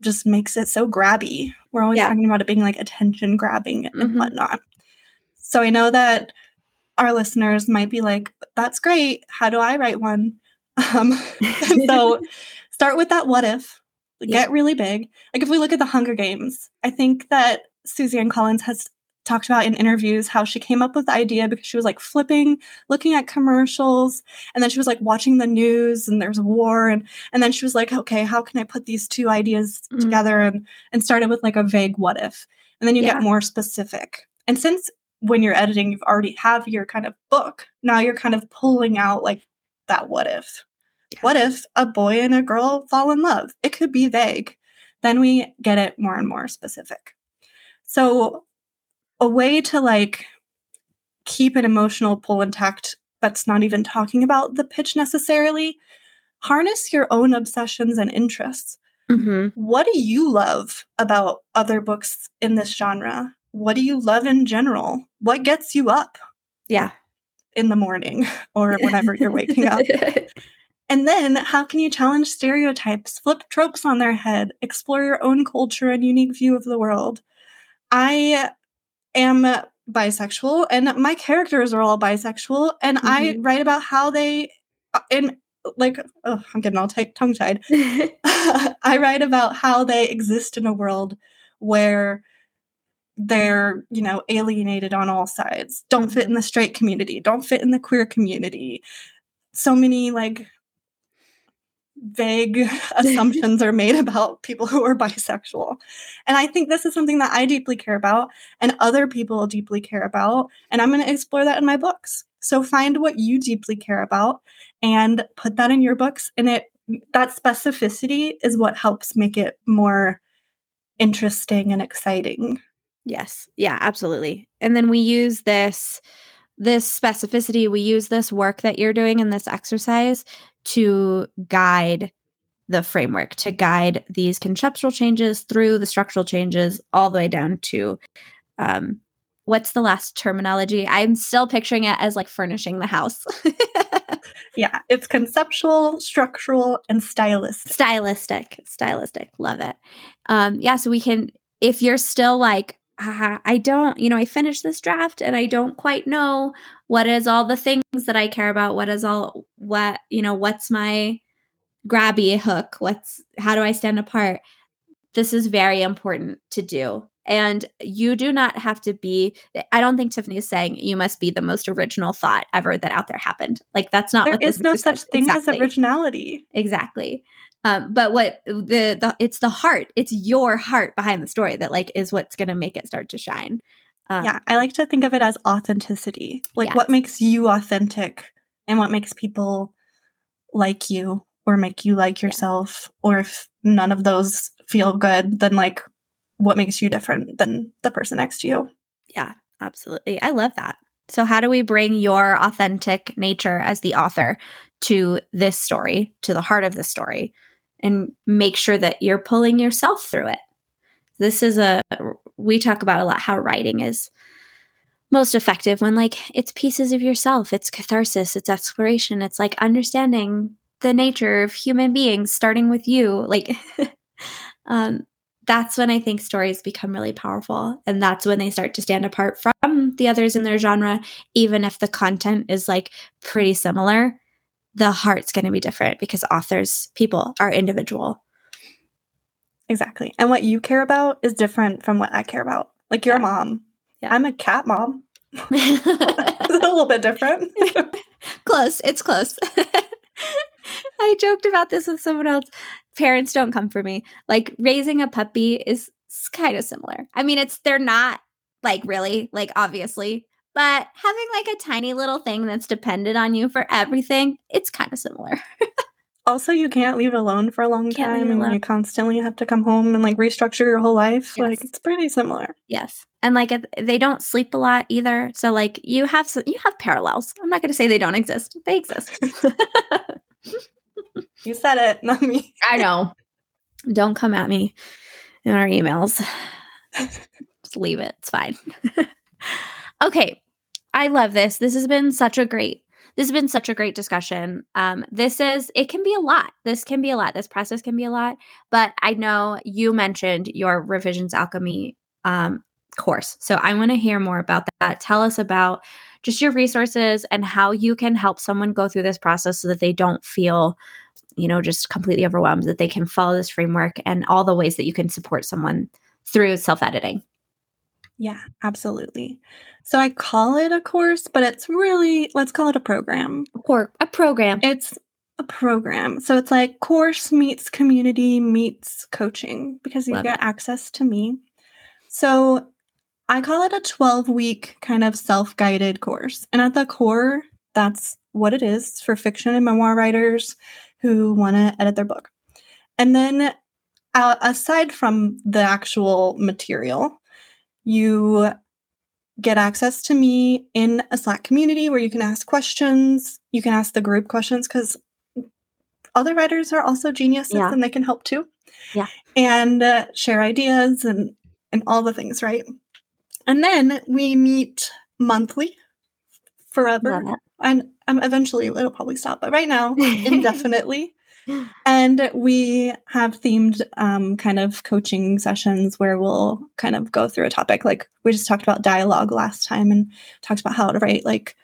just makes it so grabby. We're always yeah. talking about it being like attention grabbing mm-hmm. and whatnot. So I know that our listeners might be like, that's great. How do I write one? Um, [laughs] so [laughs] start with that what if, yeah. get really big. Like if we look at the Hunger Games, I think that Suzanne Collins has talked about in interviews how she came up with the idea because she was like flipping, looking at commercials, and then she was like watching the news and there's a war and and then she was like, okay, how can I put these two ideas mm-hmm. together and and started with like a vague what if. And then you yeah. get more specific. And since when you're editing, you've already have your kind of book, now you're kind of pulling out like that what if. Yeah. What if a boy and a girl fall in love? It could be vague. Then we get it more and more specific. So a way to like keep an emotional pull intact that's not even talking about the pitch necessarily harness your own obsessions and interests. Mm-hmm. what do you love about other books in this genre? What do you love in general? What gets you up yeah. in the morning [laughs] or whenever you're waking up? [laughs] And then how can you challenge stereotypes flip tropes on their head explore your own culture and unique view of the world? I am bisexual and my characters are all bisexual and mm-hmm. I write about how they uh, and like oh, I'm getting all t- tongue tied. [laughs] [laughs] I write about how they exist in a world where they're you know alienated on all sides don't fit in the straight community don't fit in the queer community so many like vague [laughs] assumptions are made about people who are bisexual. And I think this is something that I deeply care about and other people deeply care about. And I'm going to explore that in my books. So find what you deeply care about and put that in your books. And it that specificity is what helps make it more interesting and exciting. Yes. Yeah, absolutely. And then we use this this specificity, we use this work that you're doing in this exercise to guide the framework, to guide these conceptual changes through the structural changes, all the way down to um, what's the last terminology? I'm still picturing it as like furnishing the house. [laughs] yeah, it's conceptual, structural, and stylistic. Stylistic, stylistic. Love it. Um, yeah, so we can, if you're still like, uh, I don't, you know, I finished this draft and I don't quite know what is all the things that I care about. What is all, what, you know, what's my grabby hook? What's, how do I stand apart? This is very important to do. And you do not have to be, I don't think Tiffany is saying you must be the most original thought ever that out there happened. Like, that's not there what is no such thing exactly. as originality. Exactly. Um, but what the, the it's the heart, it's your heart behind the story that like is what's going to make it start to shine. Um, yeah, I like to think of it as authenticity. Like yes. what makes you authentic and what makes people like you or make you like yourself. Yeah. Or if none of those feel good, then like what makes you different than the person next to you. Yeah, absolutely. I love that. So, how do we bring your authentic nature as the author to this story, to the heart of the story? And make sure that you're pulling yourself through it. This is a, we talk about a lot how writing is most effective when like it's pieces of yourself, it's catharsis, it's exploration, it's like understanding the nature of human beings starting with you. Like, [laughs] um, that's when I think stories become really powerful. And that's when they start to stand apart from the others in their genre, even if the content is like pretty similar the heart's going to be different because authors, people are individual. Exactly. And what you care about is different from what I care about. Like you're yeah. a mom. Yeah. I'm a cat mom. [laughs] [laughs] it's a little bit different. [laughs] close. It's close. I joked about this with someone else. Parents don't come for me. Like raising a puppy is kind of similar. I mean, it's they're not like really, like obviously, but having like a tiny little thing that's dependent on you for everything, it's kind of similar. also, you can't leave alone for a long can't time and you constantly have to come home and like restructure your whole life. Yes. Like it's pretty similar. Yes. And like they don't sleep a lot either. So like you have you have parallels. I'm not going to say they don't exist. They exist. [laughs] you said it, not me. I know. Don't come at me in our emails. [laughs] Just leave it. It's fine. [laughs] okay. I love this. This has been such a great this has been such a great discussion. Um, this is, it can be a lot. This can be a lot. This process can be a lot. But I know you mentioned your revisions alchemy um, course. So I want to hear more about that. Tell us about just your resources and how you can help someone go through this process so that they don't feel, you know, just completely overwhelmed, that they can follow this framework and all the ways that you can support someone through self editing. Yeah, absolutely. So I call it a course, but it's really, let's call it a program. Or a program. It's a program. So it's like course meets community meets coaching because you Love get it. access to me. So I call it a 12 week kind of self guided course. And at the core, that's what it is for fiction and memoir writers who want to edit their book. And then uh, aside from the actual material, you get access to me in a Slack community where you can ask questions. You can ask the group questions because other writers are also geniuses yeah. and they can help too. Yeah. And uh, share ideas and and all the things, right? And then we meet monthly forever. And um, eventually it'll probably stop, but right now, [laughs] indefinitely and we have themed um, kind of coaching sessions where we'll kind of go through a topic. Like we just talked about dialogue last time and talked about how to write like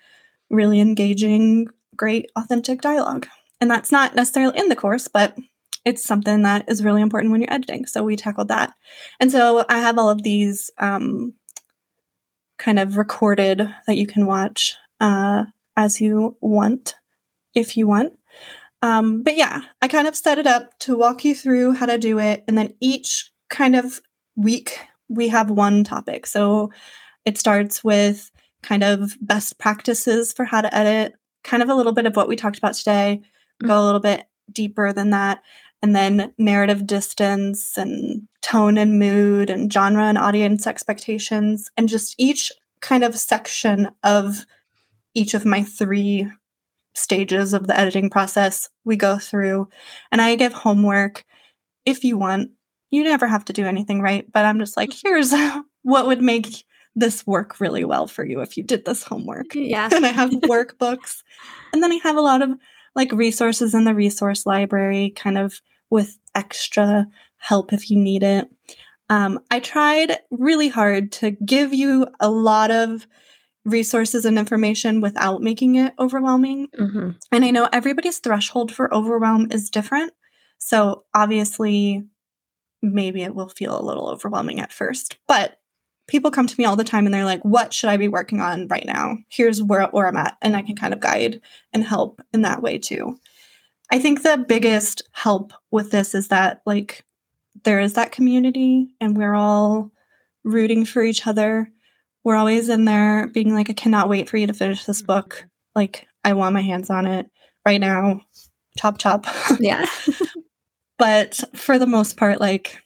really engaging, great, authentic dialogue. And that's not necessarily in the course, but it's something that is really important when you're editing. So we tackled that. And so I have all of these um, kind of recorded that you can watch uh, as you want, if you want. Um, but yeah, I kind of set it up to walk you through how to do it. And then each kind of week, we have one topic. So it starts with kind of best practices for how to edit, kind of a little bit of what we talked about today, mm-hmm. go a little bit deeper than that. And then narrative distance and tone and mood and genre and audience expectations. And just each kind of section of each of my three stages of the editing process we go through and I give homework if you want. You never have to do anything right, but I'm just like, mm. here's [laughs] what would make this work really well for you if you did this homework. Yeah. and I have [laughs] workbooks. And then I have a lot of like resources in the resource library, kind of with extra help if you need it. Um, I tried really hard to give you a lot of resources and information without making it overwhelming. Mm-hmm. And I know everybody's threshold for overwhelm is different. So obviously, maybe it will feel a little overwhelming at first, but people come to me all the time and they're like, what should I be working on right now? Here's where, where I'm at. And I can kind of guide and help in that way too. I think the biggest help with this is that, like, there is that community and we're all rooting for each other we're always in there being like, I cannot wait for you to finish this book. Mm-hmm. Like, I want my hands on it right now. Chop, chop. [laughs] Yeah. but for the most part, like,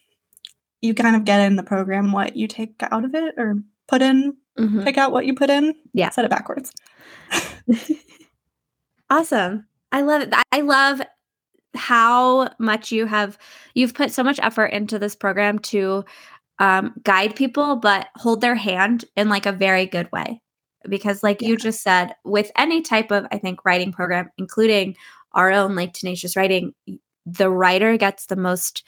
you kind of get in the program what you take out of it or put in, mm-hmm. pick out what you put in. Yeah. Set it backwards. [laughs] awesome. I love it. I love how much you have you've put so much effort into this program to um, guide people, but hold their hand in like a very good way. Because, like yeah. you just said, with any type of, I think, writing program, including our own like tenacious writing, the writer gets the most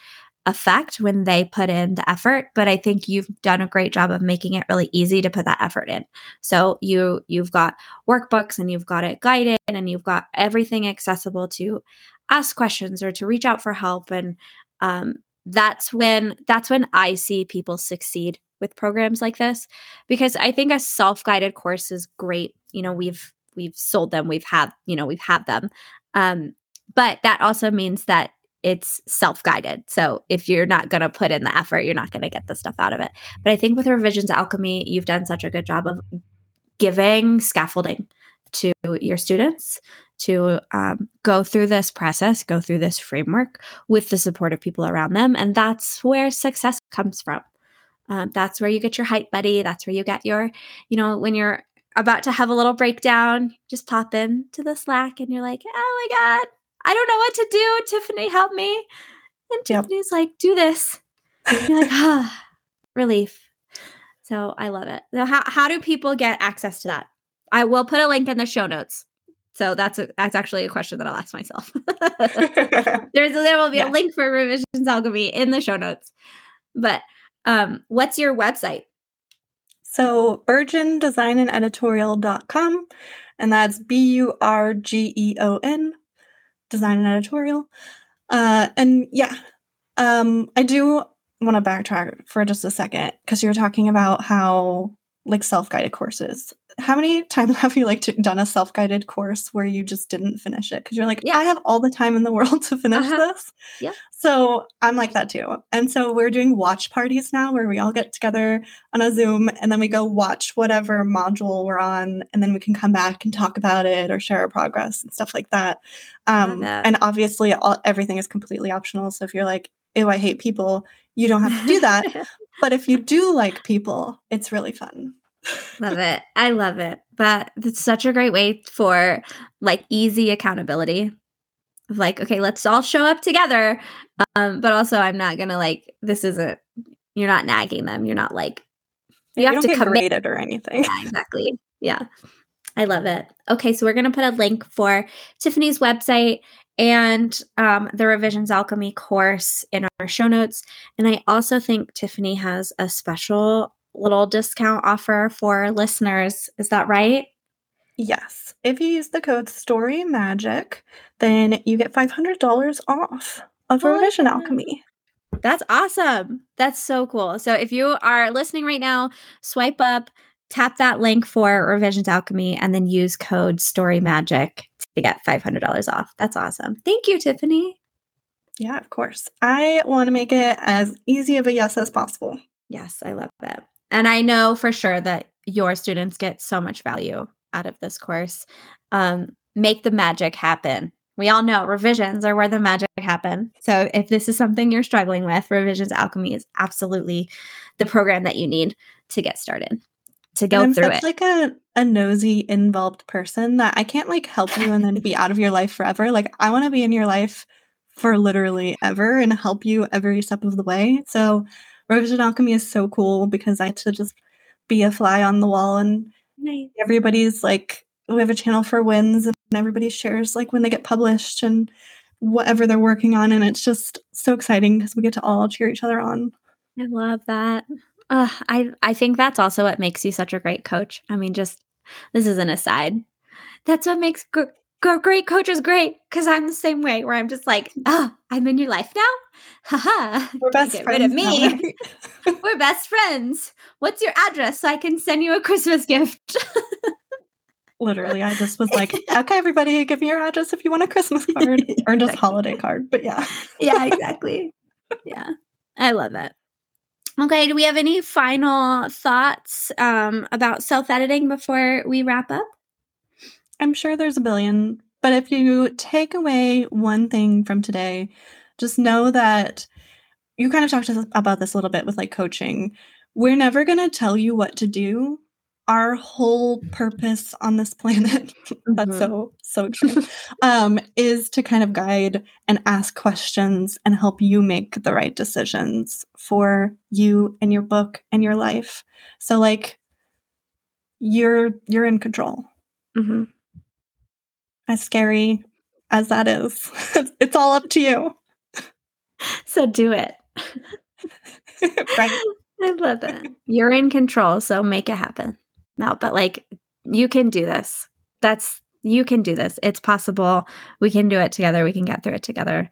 effect when they put in the effort but i think you've done a great job of making it really easy to put that effort in so you you've got workbooks and you've got it guided and you've got everything accessible to ask questions or to reach out for help and um, that's when that's when I see people succeed with programs like this because I think a self-guided course is great. You know, we've we've sold them, we've had, you know, we've had them. Um, but that also means that it's self-guided. So if you're not going to put in the effort, you're not going to get the stuff out of it. But I think with revisions alchemy, you've done such a good job of giving scaffolding to your students to um, go through this process, go through this framework with the support of people around them. And that's where success comes from. Um, that's where you get your hype buddy. That's where you get your, you know, when you're about to have a little breakdown, just pop in to the Slack and you're like, oh my God, I don't know what to do. Tiffany, help me. And yep. Tiffany's like, do this. And you're like, ah, relief. So I love it. So how, how do people get access to that? I will put a link in the show notes. So that's a, that's actually a question that I'll ask myself. [laughs] [laughs] There's there will be yeah. a link for revisions alchemy in the show notes. But um, what's your website? So burgeon design and that's B U R G E O N design and editorial. Uh, and yeah, um, I do want to backtrack for just a second because you're talking about how like self-guided courses how many times [laughs] have you like done a self-guided course where you just didn't finish it? Because you're like yeah. i have all the time in the world [laughs] to finish uh-huh. this. Yeah. So i'm like that too. And so we're doing watch parties now where we all get together on a zoom and then we go watch whatever module we're on and then we can come back and talk about it or share our progress and stuff like that. Um that. and obviously all, everything is completely optional. So if you're like oh i hate people you don't have to do that. [laughs] But if you do like people it's really fun love it. I love it. But it's such a great way for like easy accountability. Of like, okay, let's all show up together. Um, but also I'm not gonna like this isn't you're not nagging them. You're not like you, you have to commit it or anything. Yeah, exactly. Yeah. I love it. Okay, so we're gonna put a link for Tiffany's website and um, the Revisions Alchemy course in our show notes. And I also think Tiffany has a special little discount offer for listeners. Is that right? Yes. If you use the code Story Magic, then you get $500 off of oh, Revision Alchemy. That's awesome. That's so cool. So if you are listening right now, swipe up, tap that link for Revisions Alchemy, and then use code Story Magic to get $500 off. That's awesome. Thank you, Tiffany. Yeah, of course. I want to make it as easy of a yes as possible. Yes, I love that. And I know for sure that your students get so much value out of this course. Um, make the magic happen. We all know revisions are where the magic happen. So if this is something you're struggling with, Revisions Alchemy is absolutely the program that you need to get started. To go I'm through such it. like a, a nosy, involved person that I can't like help you and then be out of your life forever. Like I want to be in your life for literally ever and help you every step of the way. So Revision Alchemy is so cool because I had to just be a fly on the wall and nice. everybody's like we have a channel for wins and everybody shares like when they get published and whatever they're working on and it's just so exciting because we get to all cheer each other on. I love that. Uh, I I think that's also what makes you such a great coach. I mean, just this is an aside. That's what makes great coach is great because I'm the same way where I'm just like, oh, I'm in your life now. Haha. We're best Get friends. Rid of me. [laughs] We're best friends. What's your address so I can send you a Christmas gift? [laughs] Literally, I just was like, [laughs] okay, everybody, give me your address if you want a Christmas card or just holiday card. But yeah. yeah, exactly. Yeah. I love it. Okay, do we have any final thoughts um, about self editing before we wrap up? I'm sure there's a billion, but if you take away one thing from today, just know that you kind of talked about this a little bit with like coaching. We're never going to tell you what to do. Our whole purpose on this [laughs] planet, mm-hmm. that's so, so true, um, is to kind of guide and ask questions and help you make the right decisions for you and your book and your life. So, like, you're you're in control. Mm-hmm as scary as that is. [laughs] it's all up to you. So do it. [laughs] right. [laughs] I love that. You're in control, so make it happen. No, but like you can do this. That's you can do this. It's possible. We can do it together. We can get through it together.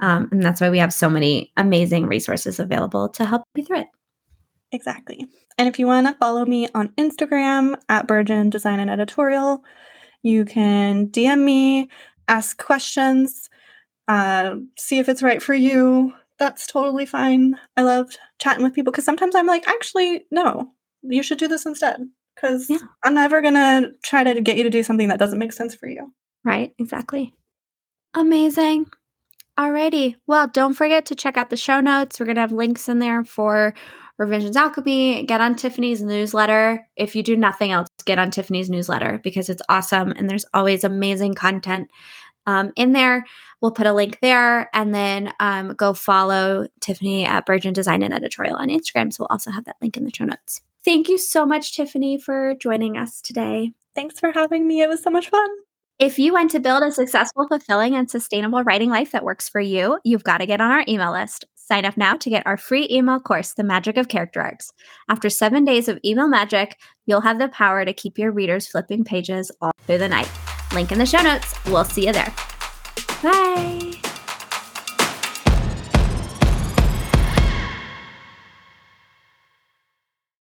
Um, and that's why we have so many amazing resources available to help you through it. Exactly. And if you want to follow me on Instagram at Burgeon Design and Editorial, you can DM me, ask questions, uh, see if it's right for you. That's totally fine. I love chatting with people because sometimes I'm like, actually, no, you should do this instead. because yeah. I'm never going to try to get you to do something that doesn't make sense for you. Right, exactly. Amazing. Alrighty. Well, don't forget to check out the show notes. We're going to have links in there for Revisions Alchemy. Get on Tiffany's newsletter. If you do nothing else, get on Tiffany's newsletter because it's awesome and there's always amazing content um, in there. We'll put a link there and then um, go follow Tiffany at Burgeon Design and Editorial on Instagram. So we'll also have that link in the show notes. Thank you so much, Tiffany, for joining us today. Thanks for having me. It was so much fun. If you want to build a successful, fulfilling, and sustainable writing life that works for you, you've got to get on our email list. Sign up now to get our free email course, The Magic of Character Arcs. After seven days of email magic, you'll have the power to keep your readers flipping pages all through the night. Link in the show notes. We'll see you there. Bye.